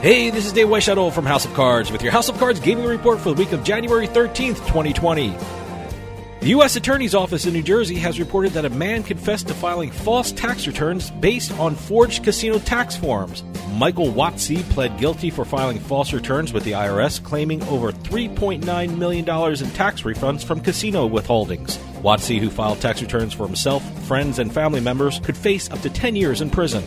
Hey, this is Dave Weishadow from House of Cards with your House of Cards gaming report for the week of January 13th, 2020. The U.S. Attorney's Office in New Jersey has reported that a man confessed to filing false tax returns based on forged casino tax forms. Michael Watsey pled guilty for filing false returns with the IRS, claiming over $3.9 million in tax refunds from casino withholdings. Watsey, who filed tax returns for himself, friends, and family members, could face up to 10 years in prison.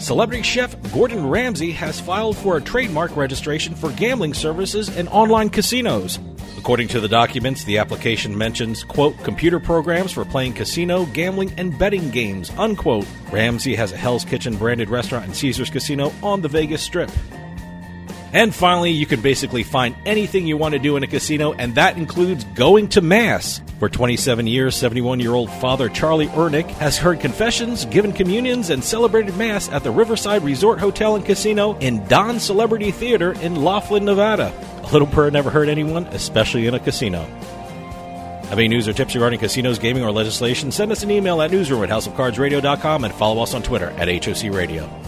Celebrity chef Gordon Ramsay has filed for a trademark registration for gambling services and online casinos. According to the documents, the application mentions, quote, computer programs for playing casino, gambling, and betting games, unquote. Ramsay has a Hell's Kitchen branded restaurant in Caesars Casino on the Vegas Strip. And finally, you can basically find anything you want to do in a casino, and that includes going to Mass. For 27 years, 71 year old Father Charlie Urnick has heard confessions, given communions, and celebrated Mass at the Riverside Resort Hotel and Casino in Don Celebrity Theater in Laughlin, Nevada. A little prayer never hurt anyone, especially in a casino. Have any news or tips regarding casinos, gaming, or legislation? Send us an email at newsroom at houseofcardsradio.com and follow us on Twitter at HOC Radio.